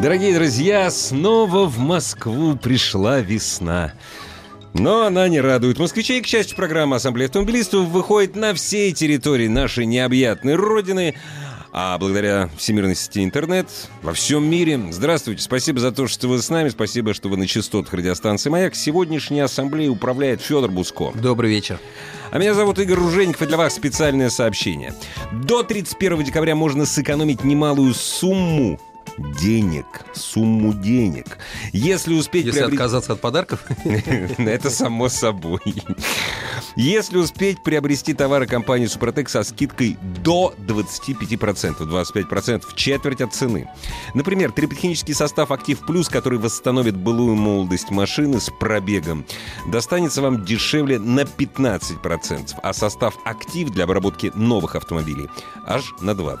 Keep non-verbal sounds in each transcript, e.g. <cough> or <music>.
Дорогие друзья, снова в Москву пришла весна. Но она не радует москвичей. К счастью, программа Ассамблеи автомобилистов выходит на всей территории нашей необъятной родины. А благодаря всемирной сети интернет во всем мире. Здравствуйте, спасибо за то, что вы с нами, спасибо, что вы на частотах радиостанции «Маяк». Сегодняшней ассамблеей управляет Федор Буско. Добрый вечер. А меня зовут Игорь Ружеников, и для вас специальное сообщение. До 31 декабря можно сэкономить немалую сумму денег, сумму денег. Если успеть Если приобрести- отказаться от подарков, <laughs> Это само собой. Если успеть приобрести товары компании Супротек со скидкой до 25%, 25% в четверть от цены. Например, триботехнический состав «Актив Плюс», который восстановит былую молодость машины с пробегом, достанется вам дешевле на 15%, а состав «Актив» для обработки новых автомобилей аж на 20%.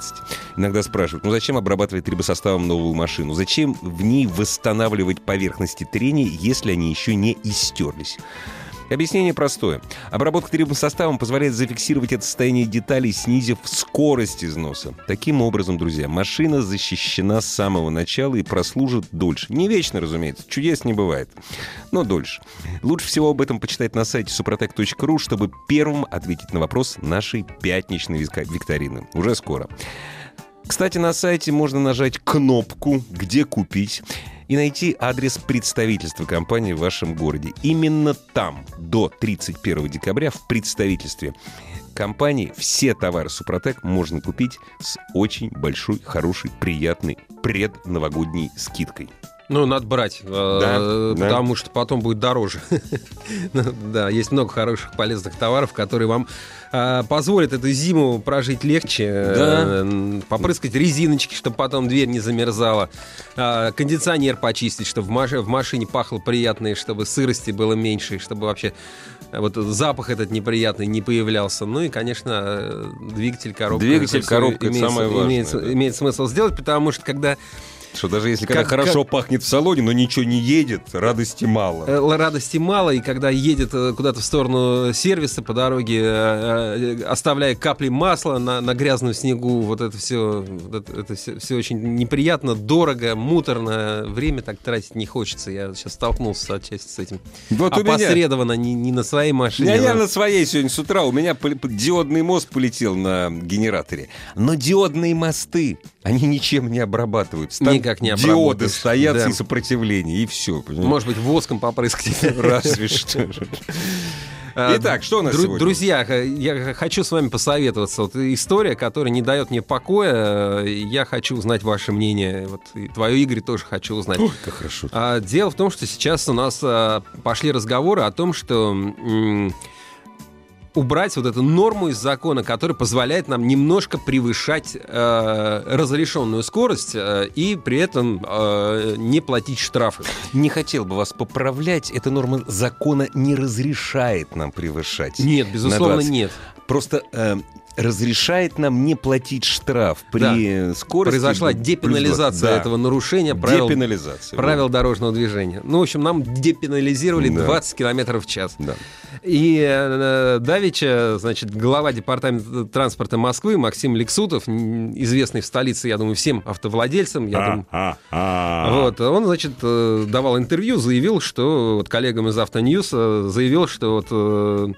Иногда спрашивают, ну зачем обрабатывать трибосоставом новую машину? Зачем в ней восстанавливать поверхности трения, если они еще не истерлись? Объяснение простое. Обработка трибосоставом позволяет зафиксировать это состояние деталей, снизив скорость износа. Таким образом, друзья, машина защищена с самого начала и прослужит дольше. Не вечно, разумеется, чудес не бывает, но дольше. Лучше всего об этом почитать на сайте suprotec.ru, чтобы первым ответить на вопрос нашей пятничной викторины. Уже скоро. Кстати, на сайте можно нажать кнопку «Где купить» и найти адрес представительства компании в вашем городе. Именно там до 31 декабря в представительстве компании все товары Супротек можно купить с очень большой, хорошей, приятной предновогодней скидкой. Ну, надо брать, э, Да, да. потому что потом будет дороже. <laughs> Ну, Да, есть много хороших, полезных товаров, которые вам э, позволят эту зиму прожить легче. э, Попрыскать резиночки, чтобы потом дверь не замерзала. Кондиционер почистить, чтобы в маш- в машине пахло приятно, и чтобы сырости было меньше, чтобы вообще вот запах этот неприятный не появлялся. Ну и, конечно, двигатель, коробка. Двигатель, это коробка — это имеет- самое важное, имеет- да. Имеет смысл сделать, потому что когда Что даже если когда Как- хорошо пахнет в салоне, но ничего не едет, радости мало. Э, Радости мало, и когда едет э, куда-то в сторону сервиса по дороге, э, оставляя капли масла на, на грязном снегу, вот это все, это, все, очень неприятно, дорого, муторно, время так тратить не хочется. Я сейчас столкнулся отчасти с этим. Вот у меня. Опосредованно, не, не на своей машине. Я, я но- на своей сегодня с утра. У меня диодный мост полетел на генераторе. Но диодные мосты, они ничем не обрабатываются. Там Никак не Диоды стоят да. и сопротивление, и все. Может быть, воском попрыскать. <laughs> Разве <laughs> что. А, Итак, что у нас дру- сегодня? Друзья, я хочу с вами посоветоваться. Вот история, которая не дает мне покоя. Я хочу узнать ваше мнение. Вот и твое, Игорь, тоже хочу узнать. Ой, как хорошо. А, дело в том, что сейчас у нас а, пошли разговоры о том, что м, убрать вот эту норму из закона, которая позволяет нам немножко превышать э, разрешенную скорость э, и при этом э, не платить штрафы. Не хотел бы вас поправлять. Эта норма закона не разрешает нам превышать. Нет, безусловно, 20. нет. Просто э, разрешает нам не платить штраф при скорости. Произошла депенализация 20. Да. этого нарушения правил, Депенализация. правил дорожного движения. Ну, в общем, нам депенализировали Да. 20 километров в час. Да. И э, Давича, значит, глава департамента транспорта Москвы Максим Лексутов, известный в столице, я думаю, всем автовладельцам, я думаю, А. вот, он, значит, э, давал интервью, заявил, что вот коллегам из Автоньюз э, заявил, что вот э,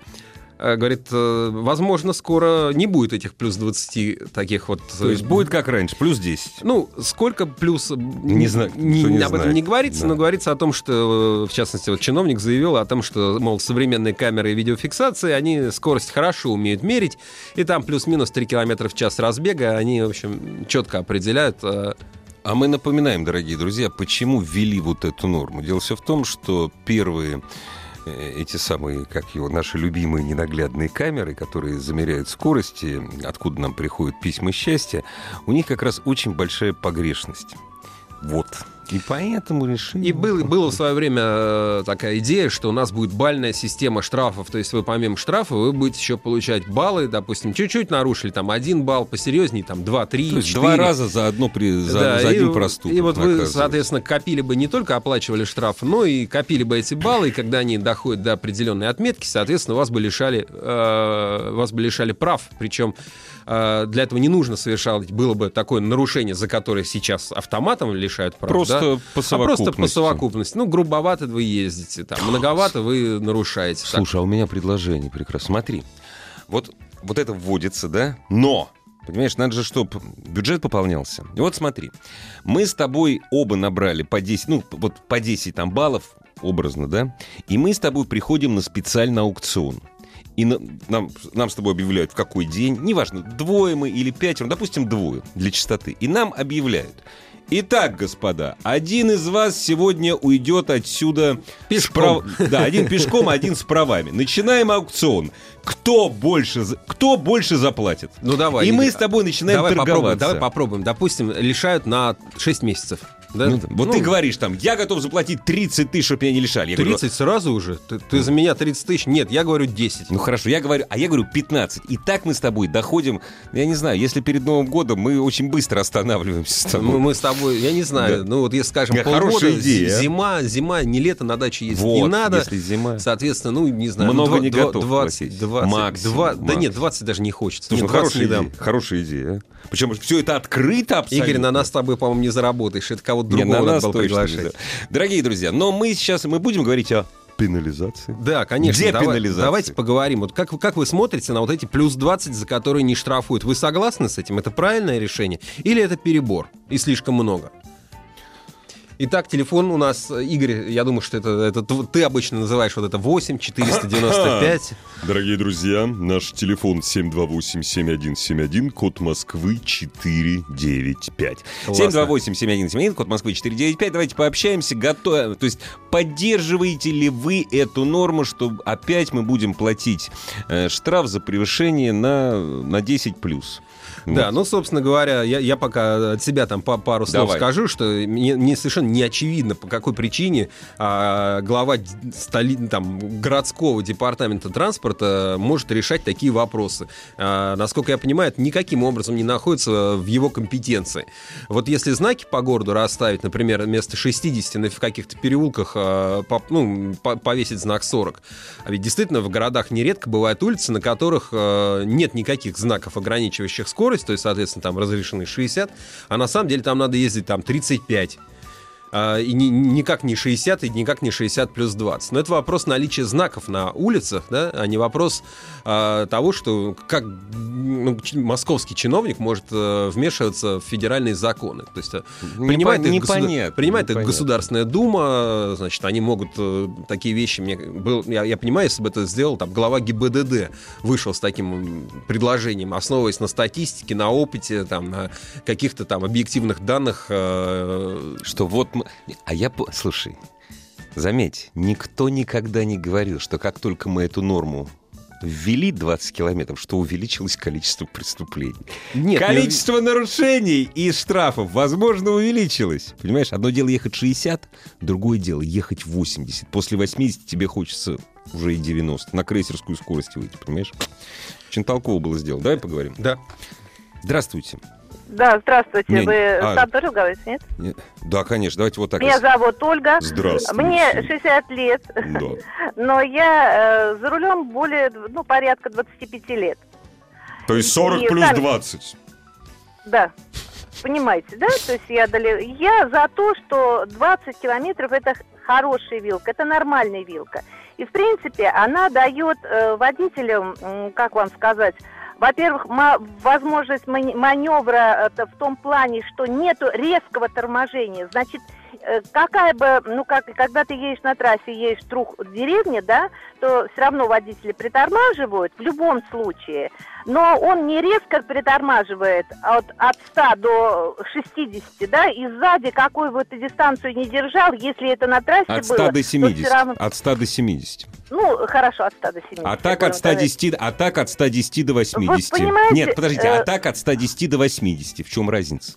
говорит, э, возможно, скоро не будет этих плюс 20 таких вот... То есть э, будет как раньше, плюс 10. ну, сколько плюс... Не знаю, не- не об этом не говорится, Да. но говорится о том, что, в частности, вот чиновник заявил о том, что, мол, современные камеры видеофиксации, они скорость хорошо умеют мерить, и там плюс-минус 3 километра в час разбега, они, в общем, четко определяют... э, А мы напоминаем, дорогие друзья, почему ввели вот эту норму. Дело все в том, что первые э, эти самые, как его, наши любимые ненаглядные камеры, которые замеряют скорости, откуда нам приходят письма счастья, у них как раз очень большая погрешность. Вот. И поэтому решили... И был, была в свое время э, такая идея, что у нас будет бальная система штрафов. То есть вы помимо штрафа вы будете еще получать баллы, допустим, чуть-чуть нарушили, там один балл, посерьезнее, там два, три, То есть четыре. два раза за, одно при, за, Да, за и- один проступок. И вот вы, соответственно, копили бы не только оплачивали штраф, но и копили бы эти баллы, и когда они доходят до определенной отметки, соответственно, вас бы лишали, э, вас бы лишали прав. Причем э, для этого не нужно совершать было бы такое нарушение, за которое сейчас автоматом лишают прав. Просто да? по А просто по совокупности. совокупности. Ну, грубовато вы ездите, там, многовато вы нарушаете. Так, Слушай, а у меня предложение прекрасно. Смотри, вот, вот это вводится, да? Но, понимаешь, надо же, чтобы бюджет пополнялся. И вот смотри, мы с тобой оба набрали по 10, ну, вот по 10 там баллов, образно, да? И мы с тобой приходим на специальный аукцион. И на- нам, нам с тобой объявляют, в какой день, неважно, двое мы или пятеро, допустим, двое для чистоты. И нам объявляют. Итак, господа, один из вас сегодня уйдет отсюда Пешком. прав- Да, один пешком, <laughs> один с правами. Начинаем аукцион. Кто больше, кто больше заплатит? Ну давай. И мы с тобой начинаем давай попробуем, торговаться. давай попробуем. Допустим, лишают на 6 месяцев. Да? Ну, вот Ну, ты говоришь там, я готов заплатить 30 тысяч, чтобы меня не лишали. Я говорю, 30 сразу уже? Ты, ты за меня 30 тысяч? Нет, я говорю 10. Ну хорошо, я говорю, а я говорю 15. И так мы с тобой доходим, я не знаю, если перед Новым годом мы очень быстро останавливаемся с тобой. Мы, мы с тобой, я не знаю, Да. ну вот если скажем Да, полгода, идея, а. зима, зима, не лето, на даче ездить Вот, не надо. если зима. Соответственно, ну не знаю, Много ну, не два- готов 20, платить. 20, Максимум, два- да максимум. нет, 20 даже не хочется. Слушай, Нет, ну 20 хорошая не идея, хорошая идея. а. Причем все это открыто абсолютно. Игорь, на нас с тобой, по-моему, не заработаешь. Это кого-то Не, другого на надо нас было приглашать. не. Дорогие друзья, но мы сейчас мы будем говорить о пенализации. Да, конечно. Давай- Депенализация. давайте поговорим. Вот как, вы- как вы смотрите на вот эти плюс 20, за которые не штрафуют? Вы согласны с этим? Это правильное решение? Или это перебор и слишком много? Итак, телефон у нас, э, Игорь, я думаю, что это, это ты обычно называешь вот это 8 495. <laughs> Дорогие друзья, наш телефон 728-7171, код Москвы 495. Классно. 728-7171, код Москвы 495. Давайте пообщаемся. Готовы, то есть поддерживаете ли вы эту норму, что опять мы будем платить э, штраф за превышение на, на 10+. плюс? Да, ну, собственно говоря, я, я пока от себя там по пару слов Давай. скажу, что мне, мне совершенно не очевидно, по какой причине а, глава столи, там, городского департамента транспорта может решать такие вопросы. А, насколько я понимаю, это никаким образом не находится в его компетенции. Вот если знаки по городу расставить, например, вместо 60 на- в каких-то переулках а, по- ну, по- повесить знак 40, а ведь действительно в городах нередко бывают улицы, на которых э, нет никаких знаков, ограничивающих скорость, то есть, соответственно, там разрешены 60, а на самом деле там надо ездить там 35. А, и ни- никак не 60, и никак не 60 плюс 20. Но это вопрос наличия знаков на улицах, да, а не вопрос а, того, что как ну, московский чиновник может э, вмешиваться в федеральные законы. То есть э, принимает, их, государ- непонятно, принимает их. Государственная Дума, значит, они могут э, такие вещи, мне был, я, я понимаю, если бы это сделал там глава ГИБДД, вышел с таким предложением, основываясь на статистике, на опыте, там, на каких-то там объективных данных, э, Что вот. А я... Слушай, заметь, никто никогда не говорил, что как только мы эту норму ввели 20 километров, что увеличилось количество преступлений. Нет, количество нарушений и штрафов, возможно, увеличилось. Понимаешь, одно дело ехать 60, другое дело ехать 80. После 80 тебе хочется уже и 90. На крейсерскую скорость выйти, понимаешь? Очень толково было сделано. Давай поговорим. Да. Здравствуйте. Да, здравствуйте. Не, Вы а. с Антоном говорите, нет? Не- Да, конечно, давайте вот так. Меня зовут Ольга. Здравствуйте. Мне 60 лет, Да. <laughs> но я э, за рулем более, ну, порядка 25 лет. То есть 40 плюс сами- 20. Да. Понимаете, да? То есть я дали... Я за то, что 20 километров это хорошая вилка, это нормальная вилка. И, в принципе, она дает э, водителям, как вам сказать, во-первых, возможность маневра это в том плане, что нету резкого торможения. Значит, э, какая бы, ну как, когда ты едешь на трассе, едешь вдруг в деревне, да, то все равно водители притормаживают в любом случае. Но он не резко притормаживает от, от 100 до 60, да, и сзади, какую бы ты дистанцию не держал, если это на трассе От 100 было, до то 70. всё равно- От 100 до 70. Ну, хорошо, от 100 до 70. А так от будем говорить. 110, а так от 110 до 80. понимаете, Нет, подождите, э, а так от 110 до 80. В чем разница?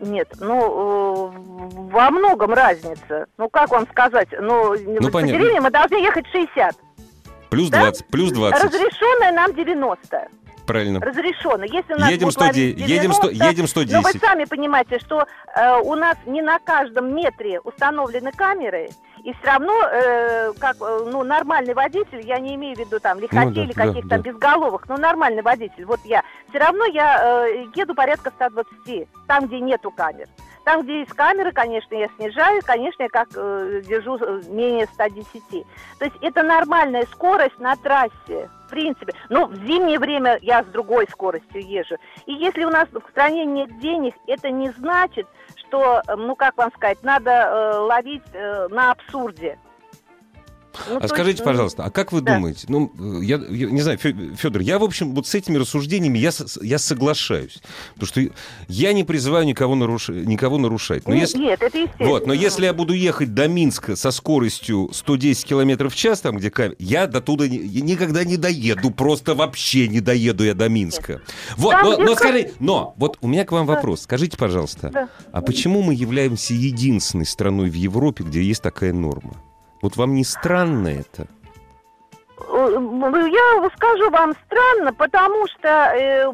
Нет, ну, э, во многом разница. Ну, как вам сказать? Ну, Ну, в понятно. мы должны ехать 60. Плюс Да? 20, плюс 20. Разрешенная нам 90. Правильно. Разрешено. Если у нас Едем будут 100, ловить едем 100, 90, едем Но Ну, вы 110. сами понимаете, что э, у нас не на каждом метре установлены камеры, и все равно, э, как э, ну, нормальный водитель, я не имею в виду там лихачей Ну да, или да, каких-то да. безголовых, но нормальный водитель, вот я, все равно я э, еду порядка 120, там, где нету камер. Там, где есть камеры, конечно, я снижаю, конечно, я как э, держу э, менее 110. То есть это нормальная скорость на трассе, в принципе. Но в зимнее время я с другой скоростью езжу. И если у нас в стране нет денег, это не значит, что, э, ну как вам сказать, надо э, ловить э, на абсурде. Ну, А скажите, пожалуйста, а как вы да. думаете? Ну, э, я, я не знаю, Федор, я, в общем, вот с этими рассуждениями я, я соглашаюсь. Потому что я не призываю никого, наруш... никого нарушать. Но ну, если... Нет, это естественно. Вот, но если я буду ехать до Минска со скоростью 110 километров в час, там где камера, я до туда не- никогда не доеду, просто вообще не доеду я до Минска. Вот, Там, но, но ка- скажи, но вот у меня к вам Да. вопрос. Скажите, пожалуйста, Да. а почему мы являемся единственной страной в Европе, где есть такая норма? Вот вам не странно это? Э, Я скажу вам странно, потому что э,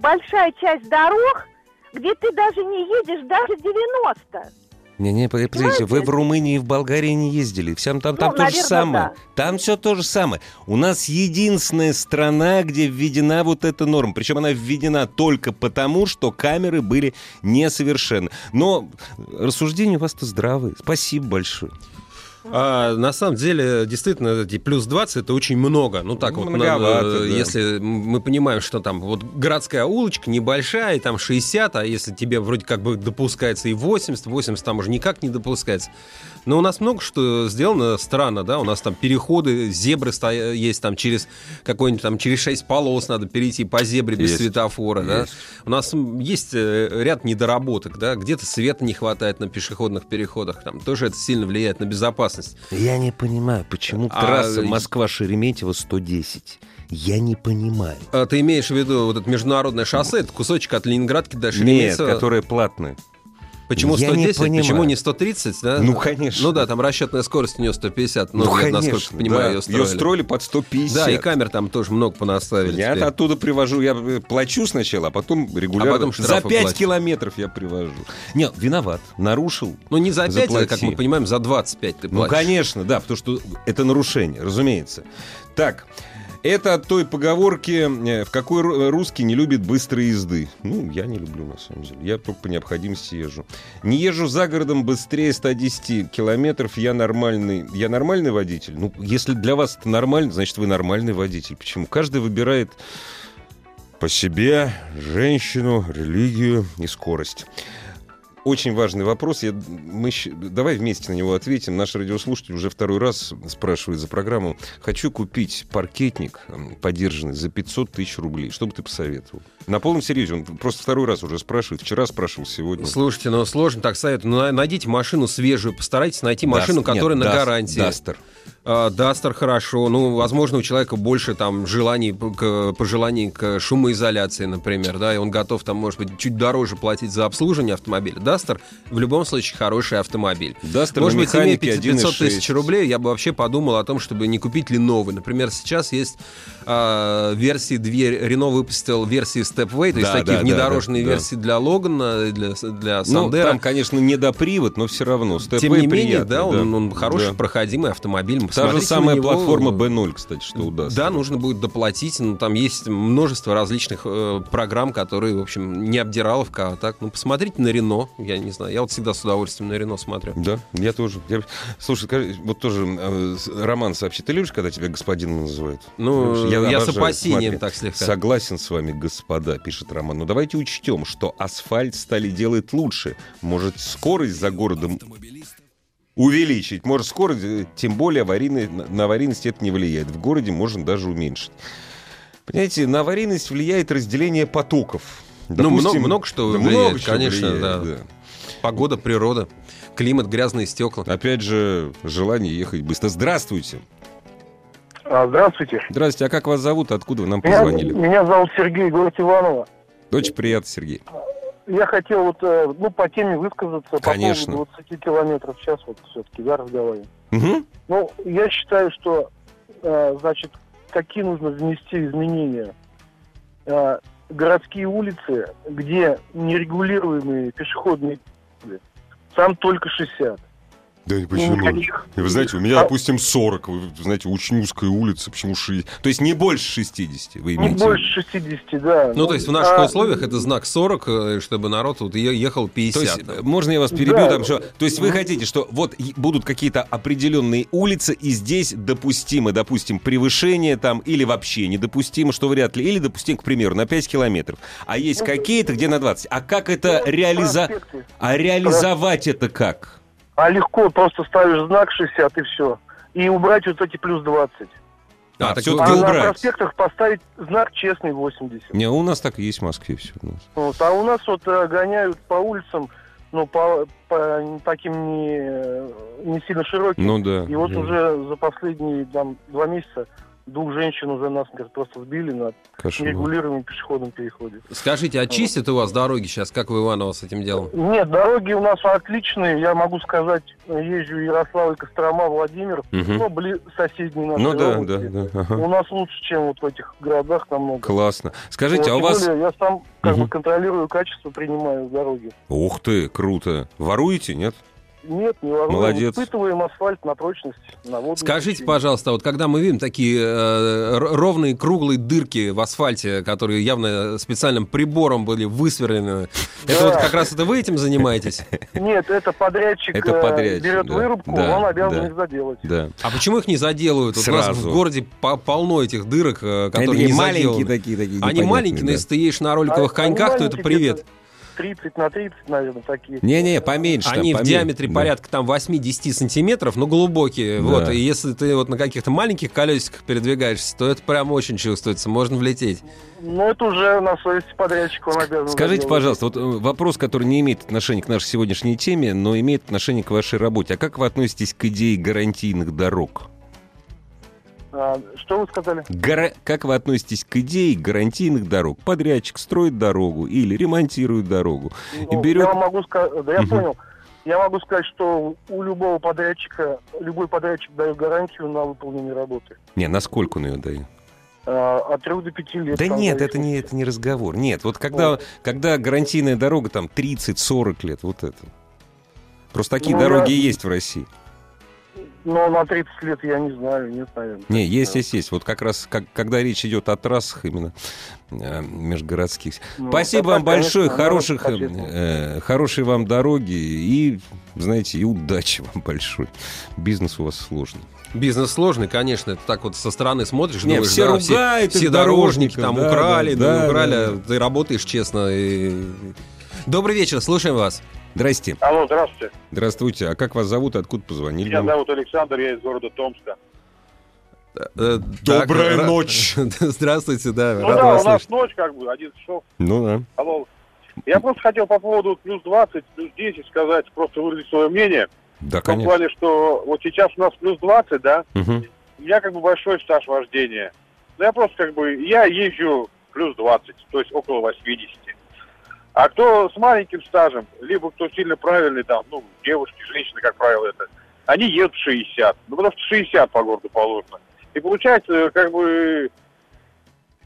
большая часть дорог, где ты даже не едешь даже 90. Не-не, подождите, вы в Румынии и в Болгарии не ездили. Всем там, там Ну, то же наверно, самое. да. Там все то же самое. У нас единственная страна, где введена вот эта норма. Причем она введена только потому, что камеры были несовершенны. Но рассуждения у вас-то здравые. Спасибо большое. А, на самом деле, действительно, эти плюс 20 это очень много. Ну так вот, надо, да. если мы понимаем, что там вот городская улочка небольшая, и там 60, а если тебе вроде как бы допускается и 80, 80 там уже никак не допускается. Но у нас много что сделано странно, да, у нас там переходы, зебры есть там через какой-нибудь там через 6 полос надо перейти по зебре без Есть. светофора, да. Есть. У нас есть э, ряд недоработок, да, где-то света не хватает на пешеходных переходах, там тоже это сильно влияет на безопасность. Я не понимаю, почему А, трасса Москва-Шереметьево 110. Я не понимаю. А ты имеешь в виду вот это международное шоссе, это кусочек от Ленинградки до Нет, Шереметьево? которая платная. Почему я не 110? понимаю. Почему не 130, да? Ну, конечно. Ну да, там расчетная скорость у нее 150, ну, я, насколько понимаю, да. ее строили. Её строили под 150. Да, и камер там тоже много понаставили. Я теперь. оттуда привожу, я плачу сначала, а потом регулярно. А потом За штрафы 5 платишь. километров я привожу. Нет, виноват, нарушил. Ну не за 5, а, как Заплати. мы понимаем, за 25 ты Ну, платишь. конечно, да, потому что это нарушение, разумеется. Так, это от той поговорки, э, в какой ру- русский не любит быстрой езды. Ну, я не люблю, на самом деле. Я только по необходимости езжу. Не езжу за городом быстрее 110 километров, я нормальный. Я нормальный водитель? Ну, если для вас это нормально, значит, вы нормальный водитель. Почему? Каждый выбирает по себе женщину, религию и скорость. Очень важный вопрос. Я, мы, давай вместе на него ответим. Наш радиослушатель уже второй раз спрашивает за программу. Хочу купить паркетник подержанный за 500 тысяч рублей. Что бы ты посоветовал? На полном серьезе. Он просто второй раз уже спрашивает. Вчера спрашивал, сегодня. Слушайте, ну сложно так советую. Ну, на- найдите машину свежую, постарайтесь найти машину, Даст- нет, которая на Даст- гарантии. Дастер. А, Дастер хорошо. Ну, возможно, у человека больше там желаний, к, пожеланий к шумоизоляции, например, да, и он готов там, может быть, чуть дороже платить за обслуживание автомобиля. Дастер в любом случае хороший автомобиль. Дастер Может быть, имея механике 500 1.6. тысяч рублей, я бы вообще подумал о том, чтобы не купить ли новый. Например, сейчас есть а, версии, две, Рено выпустил версии Stepway, то есть Да, такие да, внедорожные да, да. версии для Логана, для, для Ну, Сандера. там, конечно, недопривод, но все равно. Тем Степвей не менее, приятный, да, он, он хороший, Да. проходимый автомобиль. Та же самая него. платформа B0, кстати, что удастся. Да, нужно будет доплатить. Ну, там есть множество различных э, программ, которые, в общем, не обдираловка, а так. Ну, посмотрите на Рено. Я не знаю. Я вот всегда с удовольствием на Рено смотрю. Да, я тоже. Я- Слушай, скажи, вот тоже э, Роман сообщит. Ты любишь, когда тебя господином называют? Ну, Любишь? я, с опасением Смотри. так слегка. Согласен с вами, господа, пишет Роман. Но давайте учтем, что асфальт стали делать лучше. Может, скорость за городом увеличить. Может, скорость, э, тем более аварийный- на аварийность это не влияет. В городе можно даже уменьшить. Понимаете, на аварийность влияет разделение потоков. Ну, много- много что Да влияет, много конечно, влияет, да. Погода, природа, климат, грязные стекла. Опять же, желание ехать быстро. Здравствуйте. А, Здравствуйте. Здравствуйте, а как вас зовут? Откуда вы нам Меня, позвонили? меня зовут Сергей, город Иваново. Очень приятно, Сергей. Я хотел вот, э, ну, по теме высказаться Конечно. по поводу 20 километров в час, вот все-таки, да, разговариваем. Мгм. Ну, я считаю, что, э, значит, какие нужно внести изменения. Э, городские улицы, где нерегулируемые пешеходные там только 60. Да И почему? никаких- Вы знаете, у меня, А- допустим, 40. Вы знаете, очень узкая улица, почему 60? То есть не больше 60 вы Не имеете? в виду? больше 60, да. Ну, то есть в наших а, условиях это знак 40, э, чтобы народ вот ехал 50. То есть, э, можно я вас перебью Да. там, что... То есть вы хотите, что вот будут какие-то определенные улицы, и здесь допустимо, допустим, превышение там, или вообще недопустимо, что вряд ли, или допустимо, к примеру, на 5 километров. А есть Ну, какие-то, где на 20. А как это ну, реализа... А реализовать это как? А легко, просто ставишь знак 60 и все. И убрать вот эти плюс 20. А, так всё-таки А на убрать. проспектах поставить знак честный 80. Не, у нас так и есть в Москве все. Вот, а у нас вот э, гоняют по улицам, ну, по, по таким не, не сильно широким. Ну да. И вот да. уже за последние там, два месяца двух женщин уже насмерть просто сбили на Кошмар. нерегулируемом пешеходном переходе. Скажите, а чистят у вас дороги сейчас, как в Иваново с этим делом? Нет, дороги у нас отличные. Я могу сказать, езжу Ярославль, Кострома, Владимир. Мгм. Ну, были соседние наши Ну да, да, да. ага. У нас лучше, чем вот в этих городах намного. Классно. Скажите, а Вот, у вас... более я сам как Мгм. бы контролирую качество, принимаю дороги. Ух ты, круто. Воруете, нет? Нет, не воруем. Молодец. Испытываем асфальт на прочность, на воду. Скажите, пожалуйста, вот когда мы видим такие э, ровные круглые дырки в асфальте, которые явно специальным прибором были высверлены, <laughs> это вот как раз это вы этим занимаетесь? <laughs> Нет, это подрядчик, Это э, подрядчик, берет да. вырубку, Да, он обязан да. их заделать. Да. А почему их не заделывают? Вот у нас Сразу. в городе по- полно этих дырок, э, которые не маленькие заделаны. такие, такие. Они маленькие, но если ты едешь на роликовых А- коньках, то это привет. 30 на 30, наверное, такие. Не-не, поменьше. там, Они в поменьше. диаметре Да. порядка там 8-10 сантиметров, но глубокие. Да. Вот. И если ты вот на каких-то маленьких колесиках передвигаешься, то это прям очень чувствуется. Можно влететь. Но это уже на совести подрядчика он обязан Скажите, заделать. пожалуйста, вот э, вопрос, который не имеет отношения к нашей сегодняшней теме, но имеет отношение к вашей работе. А как вы относитесь к идее гарантийных дорог? А, что вы сказали? Гара- Как вы относитесь к идее гарантийных дорог? Подрядчик строит дорогу или ремонтирует дорогу. И Ну, берет- Я вам могу сказать, да я Мгм. понял. Я могу сказать, что у любого подрядчика, любой подрядчик дает гарантию на выполнение работы. Не, насколько он ее дает? А, от 3 до 5 лет. Да нет, это не, это не разговор. Нет, вот когда, Вот. когда гарантийная дорога там 30-40 лет, вот это. Просто такие Ну, дороги я- и есть в России. Но на 30 лет я не знаю, нет, наверное. Не, есть, Да. есть, есть. Вот как раз, как- когда речь идет о трассах именно э, межгородских. Ну, Спасибо да, вам большое, конечно, хороших, э, э, хорошей вам дороги и, знаете, и удачи вам большой. Бизнес у вас сложный. Бизнес сложный, конечно. Это так вот со стороны смотришь, Не, думаешь, все да, ругают все их, дорожники там да, украли, да, да, да, украли, да. а ты работаешь честно. и- Добрый вечер, слушаем вас. Здрасте. Алло, здравствуйте. Здравствуйте. А как вас зовут? Откуда позвонили? Меня зовут Александр, я из города Томска. Э, Добрая ра- ночь. <laughs> Здравствуйте, да, Ну рад да, вас у нас слышать. ночь как бы, 11 часов. Ну да. Алло. Я просто хотел по поводу плюс 20, плюс 10 сказать, просто выразить свое мнение. Да, В том конечно. плане, что вот сейчас у нас плюс 20, да, Мгм. у меня как бы большой стаж вождения. Ну я просто как бы, я езжу плюс 20, то есть около 80. А кто с маленьким стажем, либо кто сильно правильный там, ну, девушки, женщины, как правило, это, они едут 60. Ну, потому что 60 по городу положено. И получается, как бы,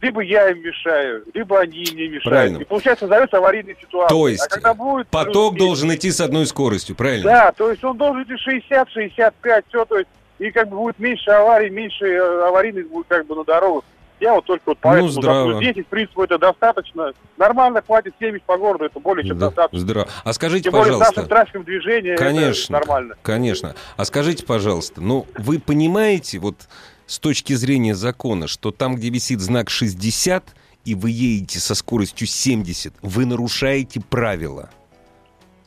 либо я им мешаю, либо они мне мешают. Правильно. И получается, создается аварийная ситуация. То есть а когда будет Поток 10, должен идти с одной скоростью, правильно? да, то есть он должен идти 60, 65, все, то есть, и как бы будет меньше аварий, меньше э, аварийных будет как бы на дорогах. Я вот только вот поэтому Ну, здраво. плюс 10, в принципе, это достаточно. Нормально хватит 70 по городу, это более чем Да, достаточно. здраво. А скажите, Тем более с пожалуйста, нашим трафиком движения Конечно, это нормально. Конечно. А скажите, пожалуйста, ну вы понимаете, вот с точки зрения закона, что там, где висит знак 60, и вы едете со скоростью 70, вы нарушаете правила.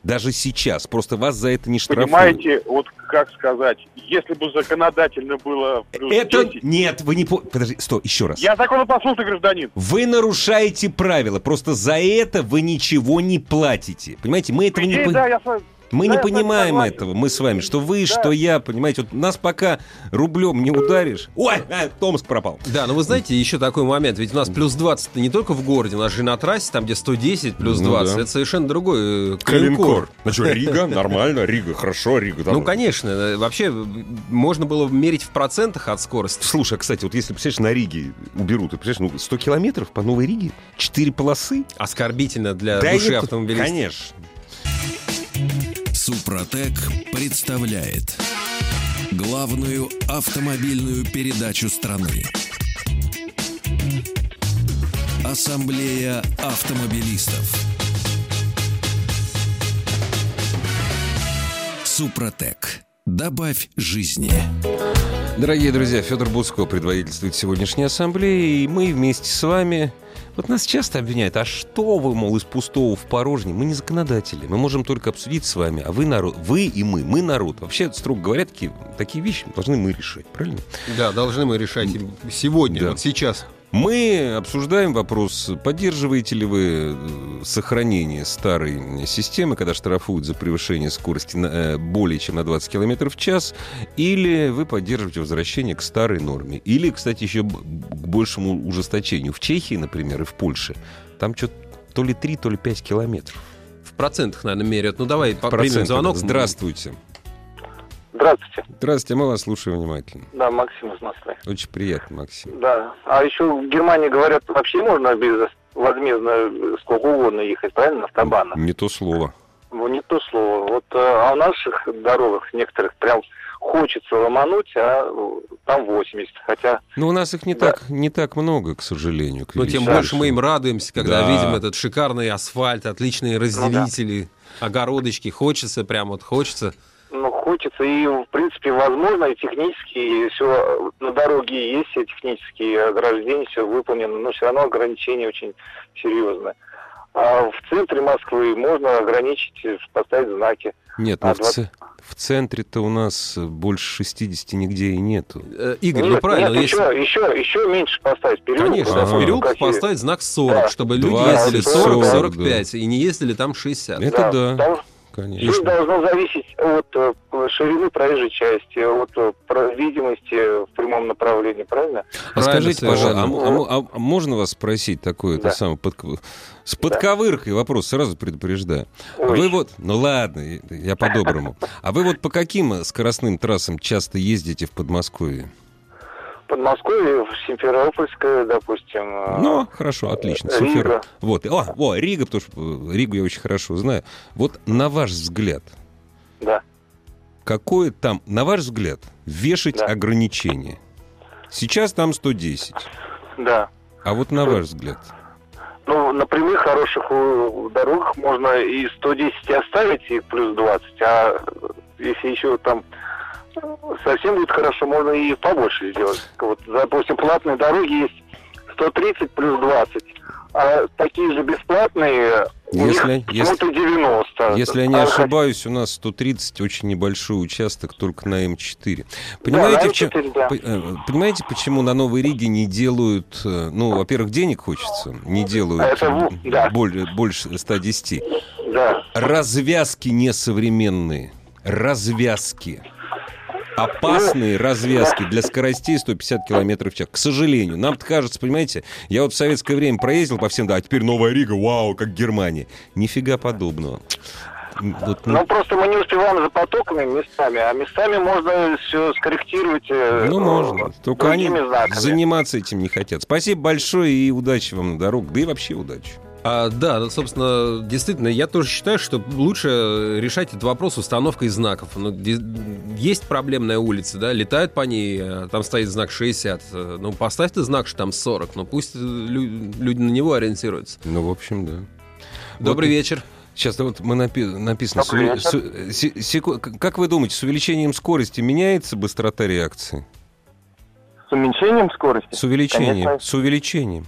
Даже сейчас. Просто вас за это не штрафуют. Понимаете, вот как сказать, если бы законодательно было Это 10, нет, вы не по... Подожди, стой, еще раз. я законопослушный гражданин. Вы нарушаете правила. Просто за это вы ничего не платите. Понимаете, мы этого не... Идея, пон- да, я с вами- Мы Да, не понимаем согласен. этого, мы с вами, что вы, Да. что я, понимаете, вот нас пока рублем не ударишь. Ой, а, Томск пропал. Да, но вы знаете, еще такой момент, ведь у нас плюс 20 не только в городе, у нас же и на трассе, там где 110 плюс Ну 20, да. это совершенно другой э, коленкор. Ну что, <laughs> Рига? Нормально, Рига, хорошо, Рига. Ну, конечно, э, вообще э, можно было мерить в процентах от скорости. Слушай, а, кстати, вот если, представляешь, на Риге уберут, ты представляешь, ну, 100 километров по Новой Риге, 4 полосы. Оскорбительно для Да души и- автомобилиста. Конечно. Супротек представляет главную автомобильную передачу страны. Ассамблея автомобилистов. Супротек. Добавь жизни. Дорогие друзья, Федор Буцко предводительствует сегодняшней ассамблее, и мы вместе с вами... Вот нас часто обвиняют, а что вы, мол, из пустого в порожнее? Мы не законодатели, мы можем только обсудить с вами, а вы народ, вы и мы, мы народ. Вообще, строго говоря, такие, такие вещи должны мы решать, правильно? Да, должны мы решать сегодня, Да. вот сейчас. Мы обсуждаем вопрос, поддерживаете ли вы э, сохранение старой системы, когда штрафуют за превышение скорости на, э, более чем на 20 км в час, или вы поддерживаете возвращение к старой норме. Или, кстати, еще к большему ужесточению. В Чехии, например, и в Польше, там что то ли 3, то ли 5 километров. В процентах, наверное, меряют. Ну, давай по- примем звонок. Здравствуйте. Здравствуйте. Здравствуйте, мы вас слушаем внимательно. Да, Максим из Москвы. Очень приятно, Максим. Да. А еще в Германии говорят, вообще можно безвозмездно сколько угодно ехать, правильно, автобаном? Не то слово. Ну, не то слово. Вот э, а у наших дорогах некоторых прям хочется ломануть, а э, там 80. Хотя, Но у нас их не, Да. так, не так много, к сожалению. к Но тем больше мы им радуемся, когда Да. видим этот шикарный асфальт, отличные разделители, огородочки. Хочется, прям вот хочется. Ну, хочется. И, в принципе, возможно, и технически все на дороге есть, все технические ограждения, все выполнено, но все равно ограничения очень серьезные. А в центре Москвы можно ограничить, поставить знаки. Нет, А, ну в, 20 ц- в центре-то у нас больше 60 нигде и нету. Э, Игорь, нет, ну правильно, нет, если... еще, еще, еще меньше поставить. В переулках, Конечно, Ага. в переулках какие- поставить знак 40, Да. чтобы люди 20, ездили 40, 40-45 и не ездили там 60. Это да, потому что конечно. Все должно зависеть от э, ширины проезжей части, от э, видимости в прямом направлении, правильно? А Правильно скажите, пожалуйста, а, а а можно вас спросить такое, это Да. самое, подк- с подковыркой вопрос, сразу предупреждаю. А Ой. Вы вот, ну ладно, я по-доброму. А вы вот по каким скоростным трассам часто ездите в Подмосковье? Подмосковье, в Симферопольское, допустим. э, Ну, хорошо, отлично. Рига. Супер. Вот. О, о, Рига, потому что э, Ригу я очень хорошо знаю. Вот на ваш взгляд, Да. какое там, на ваш взгляд, вешать Да. ограничение? Сейчас там 110. Да. А вот на ваш взгляд? Ну, на прямых хороших э, дорогах можно и 110 оставить, и плюс 20, а если еще там э, совсем будет хорошо, можно и побольше сделать. Вот, допустим, платные дороги есть 130 плюс 20, а такие же бесплатные у Если- них почему-то 90. Если я не А ошибаюсь, у нас 130 очень небольшой участок только на М4. Да, Понимаете, на в чем- М4, да. по- понимаете, почему на Новой Риге не делают, э, ну, во-первых, денег хочется, не делают Это да. более, больше 110. Да. Развязки несовременные. Развязки. Опасные развязки для скоростей 150 км в час. К сожалению. Нам кажется, понимаете, я вот в советское время проездил по всем, да, а теперь Новая Рига, вау, как Германия. Нифига подобного. Вот, ну, Ну, просто мы не успеваем за потоками местами, а местами можно все скорректировать э, ну, можно. Только они знаками. заниматься этим не хотят. Спасибо большое и удачи вам на дорогах. Да и вообще удачи. А, да, ну, собственно, действительно, я тоже считаю, что лучше решать этот вопрос установкой знаков. Ну, есть проблемная улица, да, летают по ней, а там стоит знак 60. э, Ну, поставь ты знак, что там 40, ну пусть э, лю- люди на него ориентируются. Ну, в общем, да. Добрый Вот. вечер. Сейчас вот мы напи- написано... с Добрый уви- вечер. с- э, секу- как вы думаете, с увеличением скорости меняется быстрота реакции? С уменьшением скорости? С увеличением. Конечно. С увеличением.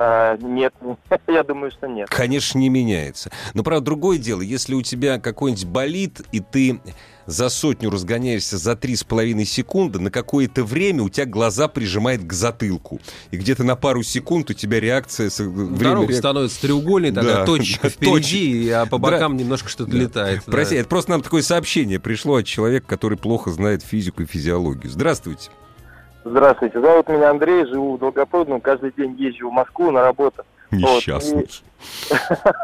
А, нет, <laughs> я думаю, что нет. Конечно, не меняется. Но, правда, другое дело, если у тебя какой-нибудь болит, и ты за сотню разгоняешься за три с половиной секунды, на какое-то время у тебя глаза прижимает к затылку. И где-то на пару секунд у тебя реакция... Время Дорога реак... становится треугольной, тогда да, точечка <laughs> впереди, а по бокам Дра... немножко что-то да. летает. Прости, да. это просто нам такое сообщение пришло от человека, который плохо знает физику и физиологию. Здравствуйте. Здравствуйте, зовут меня Андрей, живу в Долгопрудном, каждый день езжу в Москву на работу. Несчастный.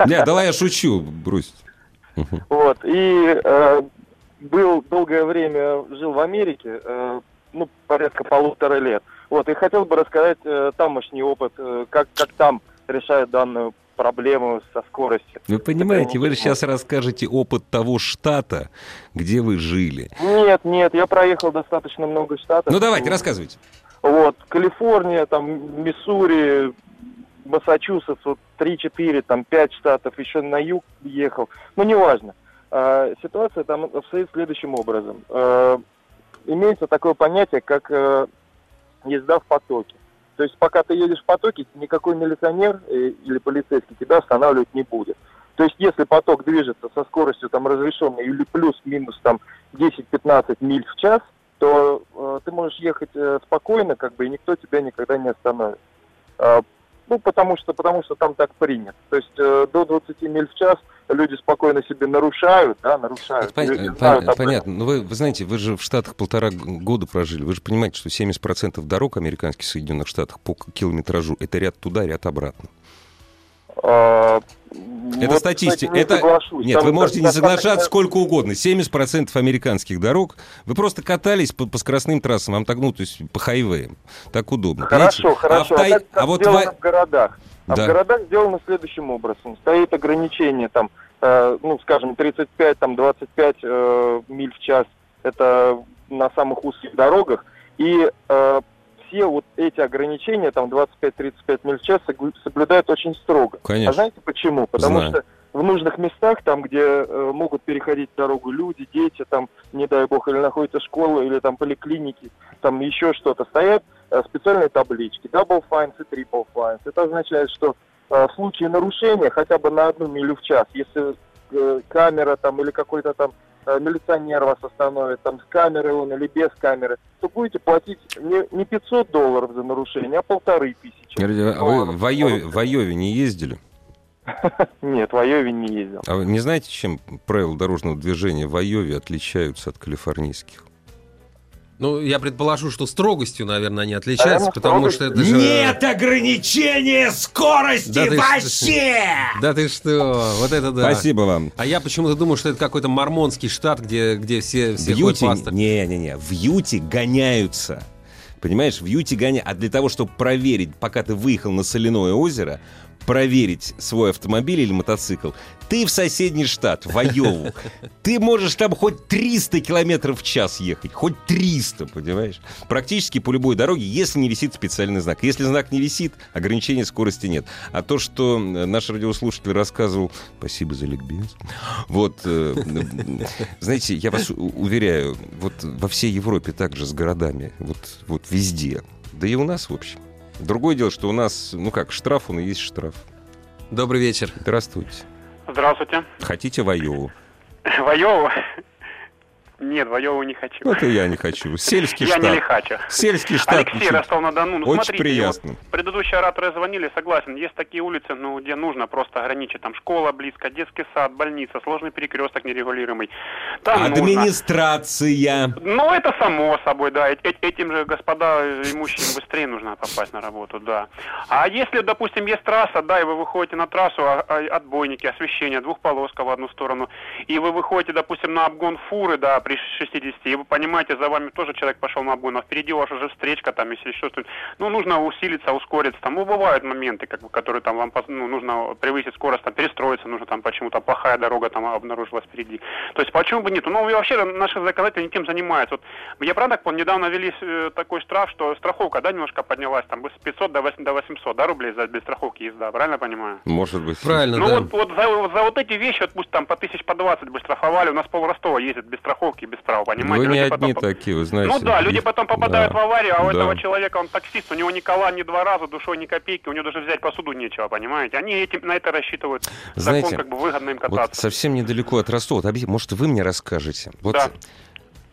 Не, давай я шучу, брось. Вот, и э, был долгое время, жил в Америке, э, ну, порядка полутора лет. Вот, и хотел бы рассказать э, тамошний опыт, э, как, как там решают данную проблему со скоростью. Вы понимаете, вы сейчас расскажете опыт того штата, где вы жили. Нет, нет, я проехал достаточно много штатов. Ну давайте, рассказывайте. Вот, Калифорния, там, Миссури, Массачусетс, вот 3-4, там 5 штатов, еще на юг ехал. Ну, неважно. А, ситуация там обстоит следующим образом. А, имеется такое понятие, как а, езда в потоке. То есть пока ты едешь в потоке, никакой милиционер э, или полицейский тебя останавливать не будет. То есть если поток движется со скоростью там разрешенной или плюс-минус там 10-15 миль в час, то э, ты можешь ехать э, спокойно, как бы, и никто тебя никогда не остановит. Э, ну, потому что, потому что там так принято. То есть э, до 20 миль в час люди спокойно себе нарушают, да, нарушают. Пон- пон- знают понятно. Но вы, вы знаете, вы же в Штатах полтора года прожили. Вы же понимаете, что 70% дорог американских Соединенных Штатах по километражу это ряд туда, ряд обратно. А, это вот, статистика. Кстати, не это... Нет, Там вы можете не соглашаться сколько угодно. 70% американских дорог. Вы просто катались по, по скоростным трассам, вам так, ну, то есть по хайвеям. Так удобно. Хорошо, понимаете? хорошо. А, а, так, а вот в... в городах. А да. в городах сделано следующим образом. Стоит ограничение там, э, ну, скажем, 35, там, 25 э, миль в час. Это на самых узких дорогах. И э, все вот эти ограничения, там 25-35 миль в час, соблюдают очень строго. Конечно. А знаете почему? Потому Знаю. что в нужных местах, там, где э, могут переходить дорогу люди, дети, там, не дай бог, или находится школа, или там поликлиники, там еще что-то, стоят специальные таблички, double fines и triple fines. Это означает, что э, в случае нарушения хотя бы на одну милю в час, если э, камера там или какой-то там Э, милиционер вас остановит, там с камерой он или без камеры, то будете платить не, не 500 долларов за нарушение, а полторы тысячи. А вы в Айове, в Айове не ездили? <laughs> Нет, в Айове не ездил. А вы не знаете, чем правила дорожного движения в Айове отличаются от калифорнийских? Ну, я предположу, что строгостью, наверное, они отличаются, Наверное, потому что это же... Нет ограничения скорости да вообще! Ты, <laughs> да ты что, вот это да. Спасибо вам. А я почему-то думал, что это какой-то мормонский штат, где, где все, все в Юте, Не-не-не, в Юте гоняются. Понимаешь, в Юте гоняют. А для того, чтобы проверить, пока ты выехал на соляное озеро, проверить свой автомобиль или мотоцикл, ты в соседний штат, в Айову. Ты можешь там хоть 300 километров в час ехать. Хоть 300, понимаешь? Практически по любой дороге, если не висит специальный знак. Если знак не висит, ограничения скорости нет. А то, что наш радиослушатель рассказывал... Спасибо за ликбез. Вот, э, знаете, я вас уверяю, вот во всей Европе также с городами. Вот, вот везде. Да и у нас, в общем. Другое дело, что у нас, ну как, штраф, он и есть штраф. Добрый вечер. Здравствуйте. Здравствуйте. Хотите в Айову? <laughs> Нет, в Айову не хочу. Вот и я не хочу. <laughs> Сельский штат. Я не хочу. Сельский штат. Алексей, Ростов-на-Дону. Ну, Очень смотрите, приятно. Вот предыдущие ораторы звонили, согласен. Есть такие улицы, ну, где нужно просто ограничить. Там школа близко, детский сад, больница, сложный перекресток нерегулируемый. Там Администрация. Нужно... Ну, это само собой, да. Э Этим же, господа имущим быстрее нужно попасть на работу, да. А если, допустим, есть трасса, да, и вы выходите на трассу, а, а, отбойники, освещение, двухполоска в одну сторону, и вы выходите, допустим, на обгон фуры, да, при 60, и вы понимаете, за вами тоже человек пошел на обгон, а впереди у вас уже встречка, там, если что-то, ну, нужно усилиться, ускориться, там, ну, бывают моменты, как бы, которые там вам, ну, нужно превысить скорость, там, перестроиться нужно, там, почему-то плохая дорога там обнаружилась впереди. То есть, почему бы нет? Ну, и вообще, наши законодатели тем занимаются. Вот, я правда понял, недавно ввели э, такой штраф, что страховка, да, немножко поднялась, там, с 500 до 800, да, рублей за без страховки езда, правильно понимаю? Может быть. Правильно, Ну, да. вот, вот за, за вот эти вещи, вот пусть там по тысяч, по 20 бы штрафовали, у нас пол Ростова ездит без страховки, парковке без права, понимаете? Вы не Люди одни потом- такие, вы знаете. Ну да, люди Есть- потом попадают да, в аварию, а у да. этого человека, он таксист, у него ни кола, ни два раза, душой ни копейки, у него даже взять посуду нечего, понимаете? Они этим, на это рассчитывают. Знаете, Закон как бы выгодно им Вот кататься. совсем недалеко от Ростова. Вот Может, вы мне расскажете? Вот, Да.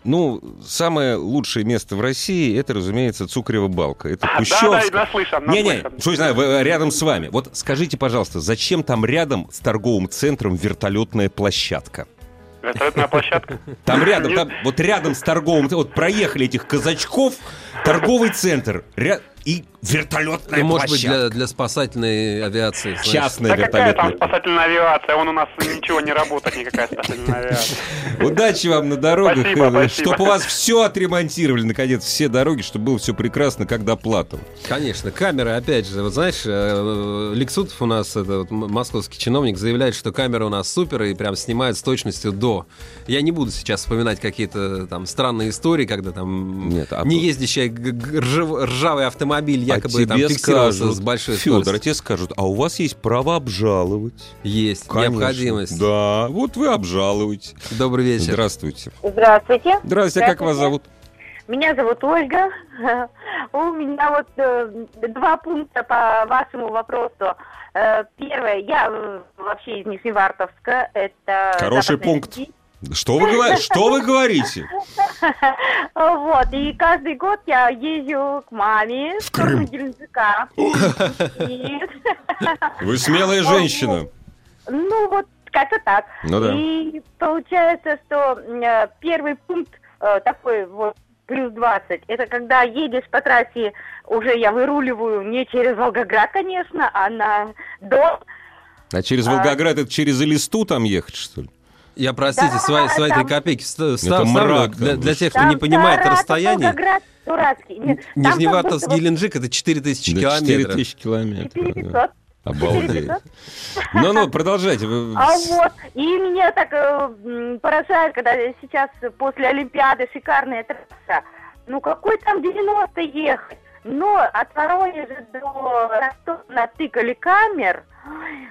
Ну, самое лучшее место в России это, разумеется, Цукрева балка. Это <laughs> Да, да, Кущевск. наслышан, Не-не, что я знаю, вы- рядом с вами. Вот скажите, пожалуйста, зачем там рядом с торговым центром вертолетная площадка? Вертолетная площадка. Там рядом, там, вот рядом с торговым, вот проехали этих казачков, торговый центр ря- и вертолетная Ну, может быть, для, для спасательной авиации. знаешь. Частная Да какая там вертолетная. спасательная авиация? Он у нас ничего не работает, никакая спасательная авиация. <laughs> Удачи вам на дорогах, Спасибо, чтобы у вас все отремонтировали, наконец, все дороги, чтобы было все прекрасно, как до Платова. Конечно, камеры, опять же, вот знаешь, э, Лексутов у нас, это вот московский чиновник, заявляет, что камеры у нас супер и прям снимают с точностью до. Я не буду сейчас вспоминать какие-то там странные истории, когда там Нет, а не ржав- ржавый автомобиль якобы а там тебе фиксировался скажут, с большой Федор, а скоростью. тебе скажут, а у вас есть право обжаловать. Есть Конечно. необходимость. Да, вот вы обжалуете. Добрый вечер. Здравствуйте. Здравствуйте. Здравствуйте, а как вас зовут? Меня зовут Ольга. <laughs> У меня вот э, два пункта по вашему вопросу. Э, Первое, я э, вообще из Нижневартовска. Это Хороший пункт. Сибирь. Что вы, говор- <laughs> что вы говорите? Вот, и каждый год я езжу к маме в сторону Геленджика. И- Вы смелая женщина. Ну, вот как-то так. Ну да. И получается, что э, первый пункт э, такой вот плюс 20, это когда едешь по трассе, уже я выруливаю не через Волгоград, конечно, а на Дон. А через Волгоград это через Элисту там ехать, что ли? Я, простите, Да, свои, свои три там- копейки вста- вста- Это вставлю. мрак, Для, для тех, кто Там не понимает расстояние, Волгоград, Дурацкий. Нет, там как Нижневартовск, будто вот Геленджик это 4000 Да, километров. 4000 километров. 4500. да. Обалдеть. 4500. Ну-ну, продолжайте. А вот, и меня так э, поражает, когда сейчас после Олимпиады шикарная трасса. Ну какой там 90 ехать? Но от Воронежа до Ростова натыкали камер.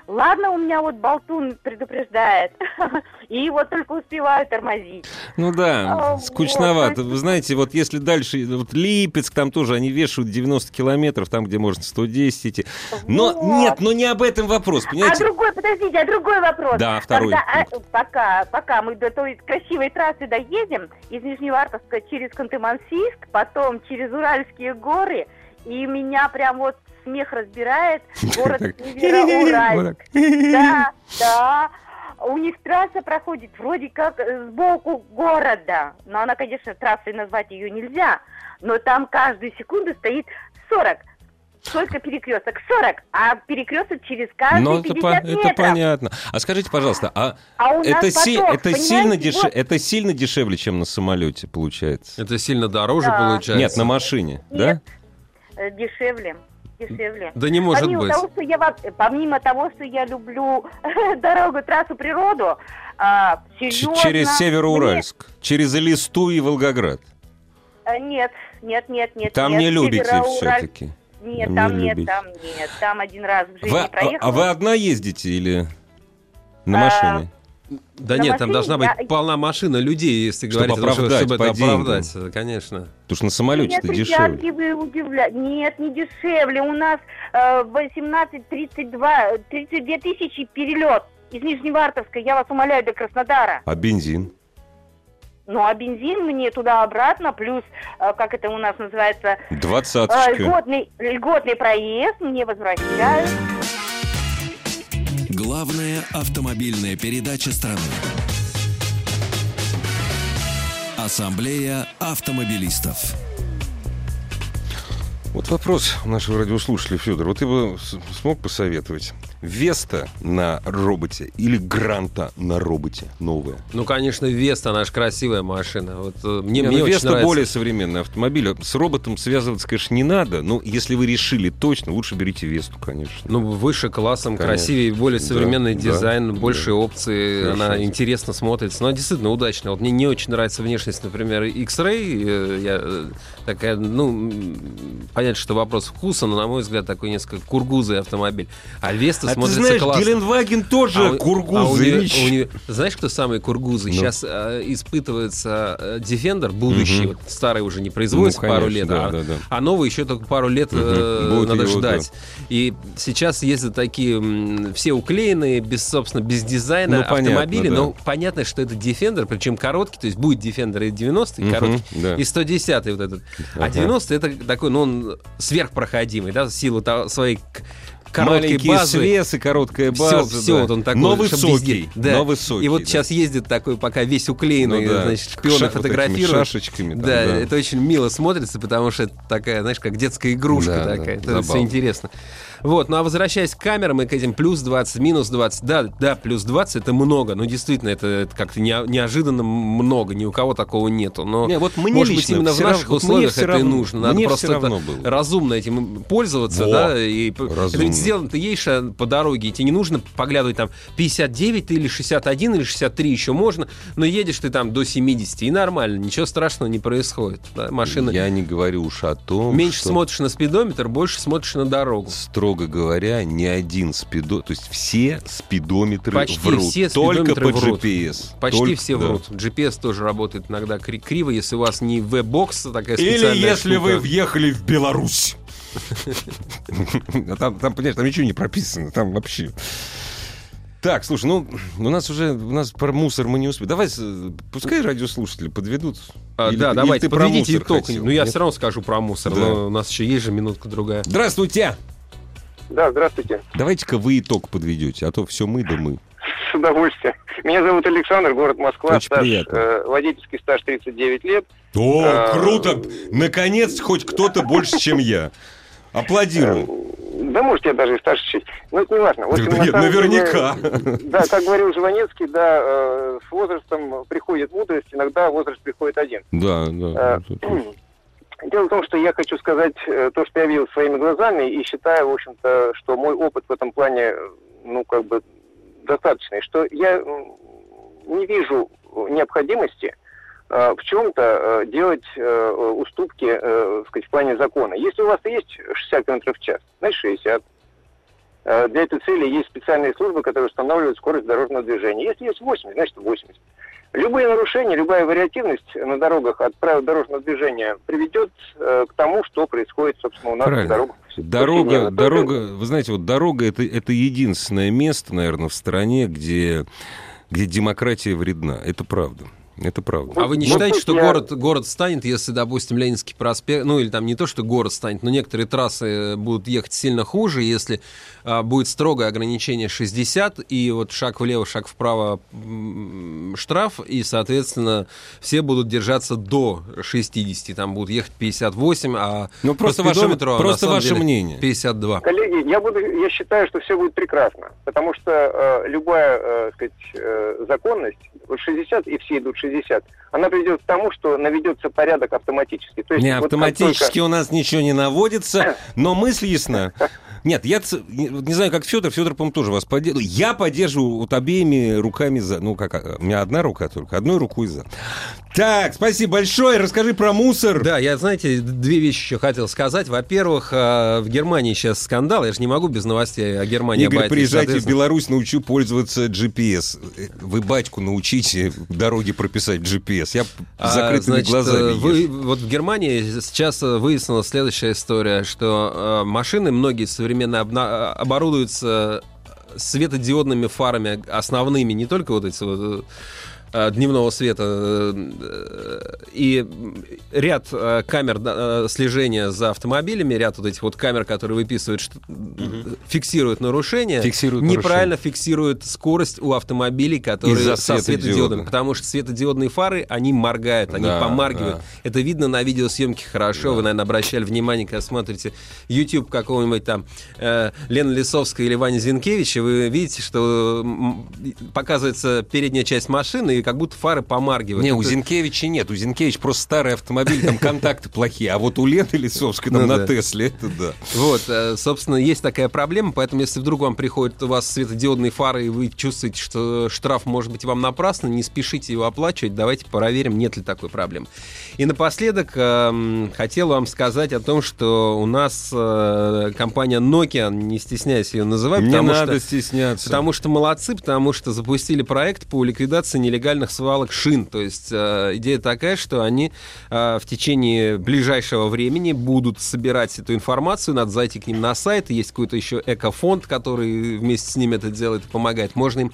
Ладно, у меня вот болтун предупреждает. <laughs> И вот только успеваю тормозить. Ну да, А, скучновато. Вы знаете, вот если дальше, вот Липецк, там тоже они вешают 90 километров, там, где можно 110 идти. Но Вот. нет, но не об этом вопрос, А понимаете? другой, подождите, а другой вопрос. Да, второй Когда, а, пока, пока мы до той красивой трассы доедем, из Нижневартовска через Ханты-Мансийск, потом через Уральские горы, и меня прям вот смех разбирает <laughs> город. Североуральск. Да, да. У них трасса проходит вроде как сбоку города. Но она, конечно, трассой назвать ее нельзя. Но там каждую секунду стоит 40. Сколько перекресток? 40. А перекресток через каждые это, 50 по- метров. это понятно. А скажите, пожалуйста, а А у нас это, си- поток, это, сильно вот. это сильно дешевле, чем на самолете, получается? Это сильно дороже Да. получается. Нет, на машине, да? Нет, э, дешевле. Дешевле. Да не может помимо быть. Того, что я, помимо того, что я люблю <laughs> дорогу, трассу, природу, а, серьезно, через Североуральск, через Элисту и Волгоград. мне- э, Нет, нет, нет, нет. Там нет, не любите все-таки. Нет, Там там не нет, любите. там нет. Там один раз в жизни Вы, а, проехала. а вы одна ездите или на А, машине? Да На нет, там должна быть я- полна машина людей, если Чтобы говорить, оправдать чтобы это деньгам. оправдать, э, конечно. Потому что на самолете Нет, это ребятки, дешевле. вы удивляете. Нет, не дешевле. У нас э, 18, 32, 32 тысячи перелет из Нижневартовска, я вас умоляю, до Краснодара. А бензин? Ну, а бензин мне туда-обратно, плюс, э, как это у нас называется, э, Двадцаточка. льготный, льготный проезд мне возвращают. Главная автомобильная передача страны. Ассамблея автомобилистов. Вот вопрос нашего радиослушателя, Федор. Вот ты бы смог посоветовать Веста на роботе или Гранта на роботе новая? Ну, конечно, Веста, она же красивая машина. Вот э, мне, Не, мне ну, очень Веста нравится. более современный автомобиль. С роботом связываться, конечно, не надо, но если вы решили точно, лучше берите Весту, конечно. Ну, выше классом, Конечно. красивее, более Да, современный да, дизайн, да. больше опций, Хорошо. она интересно смотрится. Но действительно удачно. Вот мне не очень нравится внешность, например, X-Ray. э, Я э, такая, ну, понятно, что вопрос вкуса, но, на мой взгляд, такой несколько кургузый автомобиль. А Веста А ты смотрится знаешь, классно. Геленваген тоже А у- а у нее- у нее- знаешь, кто самые кургузы? Ну. Сейчас э, испытывается э, Defender будущий, Мгм. вот старый уже не производится Ну, пару конечно, лет, да, а, да, да. а новый еще только пару лет э, Мгм. Будет надо его, ждать. И сейчас ездят такие м, все уклеенные, без, собственно, без дизайна Ну, понятно, автомобили, да. но понятно, что это Defender, причем короткий, то есть будет Defender и 90 Мгм, короткий, да. и 110 вот этот. А Ага. 90 это такой, ну, он сверхпроходимый, да, в силу того- своей короткой Маленькие базы. свесы, короткая Все, база. все да. вот он такой. Но высокий. Да. Но высокий. И вот да. сейчас ездит такой, пока весь уклеенный, Ну да. значит, шпионы Ша- вот фотографируют. шашечками там, да, да. это очень мило смотрится, потому что это такая, знаешь, как детская игрушка Да, да, такая. это забавно. все интересно. Вот, ну а возвращаясь к камерам и к этим плюс 20, минус 20, да, да, плюс 20 это много, но действительно это, это как-то не- неожиданно много, ни у кого такого нету. Но, Не, вот мне может быть, лично именно в наших равно- условиях это и равно. нужно. Надо просто это было. разумно этим пользоваться, Во, да, и п- это разумно. ведь сделано ты едешь по дороге, и тебе не нужно поглядывать там 59 ты или 61 или 63 еще можно, но едешь ты там до 70 и нормально, ничего страшного не происходит. да, машина Я не говорю уж о том, меньше что, смотришь на спидометр, больше смотришь на дорогу. Строго говоря, ни один спидо... То есть все спидометры Почти врут. все Только спидометры по врут. GPS. Почти Только- все да. врут. GPS тоже работает иногда кри- криво, если у вас не V-бокс такая Или специальная если штука. вы въехали в Беларусь. А <laughs> Там, там, понимаешь, там ничего не прописано, там вообще... Так, слушай, ну, у нас уже, у нас про мусор мы не успели. Давай, пускай радиослушатели подведут. А, Или- да, или давайте, ты про подведите итог. хотел? Ну, я Нет? все равно скажу про мусор, Да. но у нас еще есть же минутка-другая. Здравствуйте! Да, здравствуйте. Давайте-ка вы итог подведете, а то все мы да мы. С удовольствием. Меня зовут Александр, город Москва. Очень стаж, приятно. э, водительский стаж 39 лет. О, А, круто! Наконец, хоть кто-то больше, чем я. Аплодирую. Да, может, я даже и старше чуть. Но это не важно. В общем, Да на нет, самом деле, наверняка. да, как говорил Жванецкий, да, э, с возрастом приходит мудрость, иногда возраст приходит один. Да, да. Э, Дело в том, что я хочу сказать э, то, что я видел своими глазами, и считаю, в общем-то, что мой опыт в этом плане, э, ну, как бы, достаточный, что я не вижу необходимости э, в чем-то делать уступки, сказать, в плане закона. Если у вас есть 60 км в час, значит 60. Э, Для этой цели есть специальные службы, которые устанавливают скорость дорожного движения. Если есть 80, значит 80. Любые нарушения, любая вариативность на дорогах от правил дорожного движения приведет э, к тому, что происходит, собственно, у нас Правильно. на дорогах. Дорога, дорога, вы знаете, вот дорога это, это единственное место, наверное, в стране, где, где демократия вредна. Это правда. Это правда. А вы не Вот считаете, что город, город станет, если, допустим, Ленинский проспект, ну или там не то, что город станет, но некоторые трассы будут ехать сильно хуже, если а, будет строгое ограничение 60, и вот шаг влево, шаг вправо штраф, и, соответственно, все будут держаться до 60, там будут ехать 58, а Ну, по просто ваше- а на просто самом ваше деле мнение. 52. Коллеги, я буду, я считаю, что все будет прекрасно, потому что э, любая, э, сказать, э, законность, вот 60 и все идут 60, она приведет к тому, что наведется порядок автоматически. То есть Не, вот автоматически только- у нас ничего не наводится, <coughs> но мысль ясна. Нет, я не знаю, как Федор, Федор, по-моему, тоже вас поддерживает. Я поддерживаю вот обеими руками за. Ну, как, а, у меня одна рука только, одной рукой за. Так, спасибо большое. Расскажи про мусор. Да, я, знаете, две вещи еще хотел сказать. Во-первых, э, в Германии сейчас скандал. Я же не могу без новостей о Германии Игорь, обойтись. приезжайте в Беларусь, научу пользоваться GPS. Э, Вы батьку научите дороги прописать в GPS. Я А, закрытыми значит, глазами э, вы- вот в Германии сейчас э, выяснилась следующая история, что э, машины многие современно обна- оборудуются светодиодными фарами основными, не только вот эти вот э, дневного света э, и ряд э, камер да, э, слежения за автомобилями, ряд вот этих вот камер, которые выписывают, что- фиксируют нарушения, Фиксируют неправильно фиксируют скорость у автомобилей, которые Из-за со светодиода. светодиодами, потому что светодиодные фары, они моргают, они Да, помаргивают. да. Это видно на видеосъемке хорошо. Вы, наверное, обращали внимание, когда смотрите YouTube какого-нибудь там э, Лены Лисовской или Вани Зинкевича, вы видите, что показывается передняя часть машины, и как будто фары помаргивают. Не, у Это- Зинкевича нет. У Зинкевич просто старый автомобиль, там контакты плохие. А вот у Лены Лисовской там Ну на. Тесле, это да. Вот, э, собственно, есть такая проблема, поэтому если вдруг вам приходят у вас светодиодные фары, и вы чувствуете, что штраф может быть вам напрасно, не спешите его оплачивать, давайте проверим, нет ли такой проблемы. И напоследок эм, хотел вам сказать о том, что у нас э, компания Nokia, не стесняюсь ее называть, Не потому надо что... стесняться. Потому что молодцы, потому что запустили проект по ликвидации нелегальных свалок шин. То есть э, идея такая, что они э, в течение ближайшего времени будут собирать эту информацию, надо зайти к ним на сайт, есть какой-то еще экофонд, который вместе с ними это делает и помогает. Можно им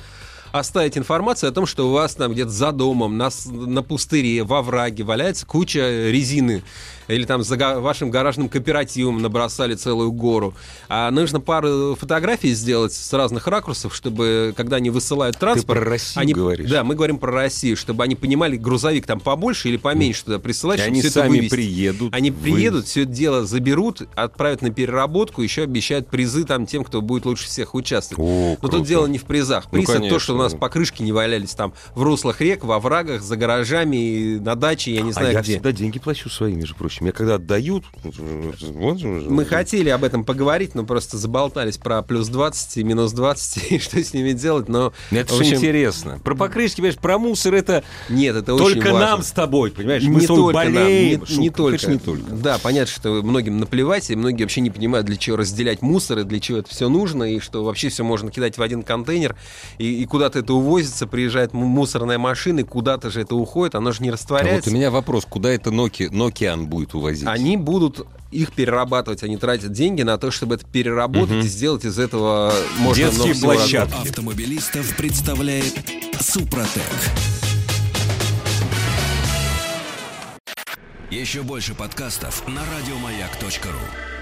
оставить информацию о том, что у вас там где-то за домом, на, на пустыре, во враге валяется куча резины. Или там за вашим гаражным кооперативом набросали целую гору. А нужно пару фотографий сделать с разных ракурсов, чтобы, когда они высылают транспорт... про Россию они, говоришь? Да, мы говорим про Россию, чтобы они понимали, грузовик там побольше или поменьше туда присылать, они это сами вывести. приедут. Они вы- приедут, все это дело заберут, отправят на переработку, еще обещают призы там тем, кто будет лучше всех участвовать. О, Но круто. тут дело не в призах. Ну, Приз это то, что у нас покрышки не валялись там в руслах рек, во врагах, за гаражами, на даче, я не А знаю я где. всегда деньги плачу свои, между прочим. Я когда отдают... вот Мы хотели об этом поговорить, но просто заболтались про плюс 20 и минус 20, <laughs> и что с ними делать, но... Это же общем, интересно. Про покрышки, понимаешь, про мусор это Нет, это очень только важно. нам с тобой, понимаешь? Мы не только нам, болеем. не, Шутка, не только. конечно, не только. Да, понятно, что многим наплевать, и многие вообще не понимают, для чего разделять мусор, и для чего это все нужно, и что вообще все можно кидать в один контейнер, и, и куда-то это увозится, приезжает му- мусорная машина, и куда-то же это уходит, оно же не А вот растворяется. у меня вопрос, куда это Nokia, Nokian будет увозить? Они будут их перерабатывать, они тратят деньги на то, чтобы это переработать и сделать из этого можно Детские площадки. Автомобилистов представляет Супротек. Еще больше подкастов на радиомаяк.ру.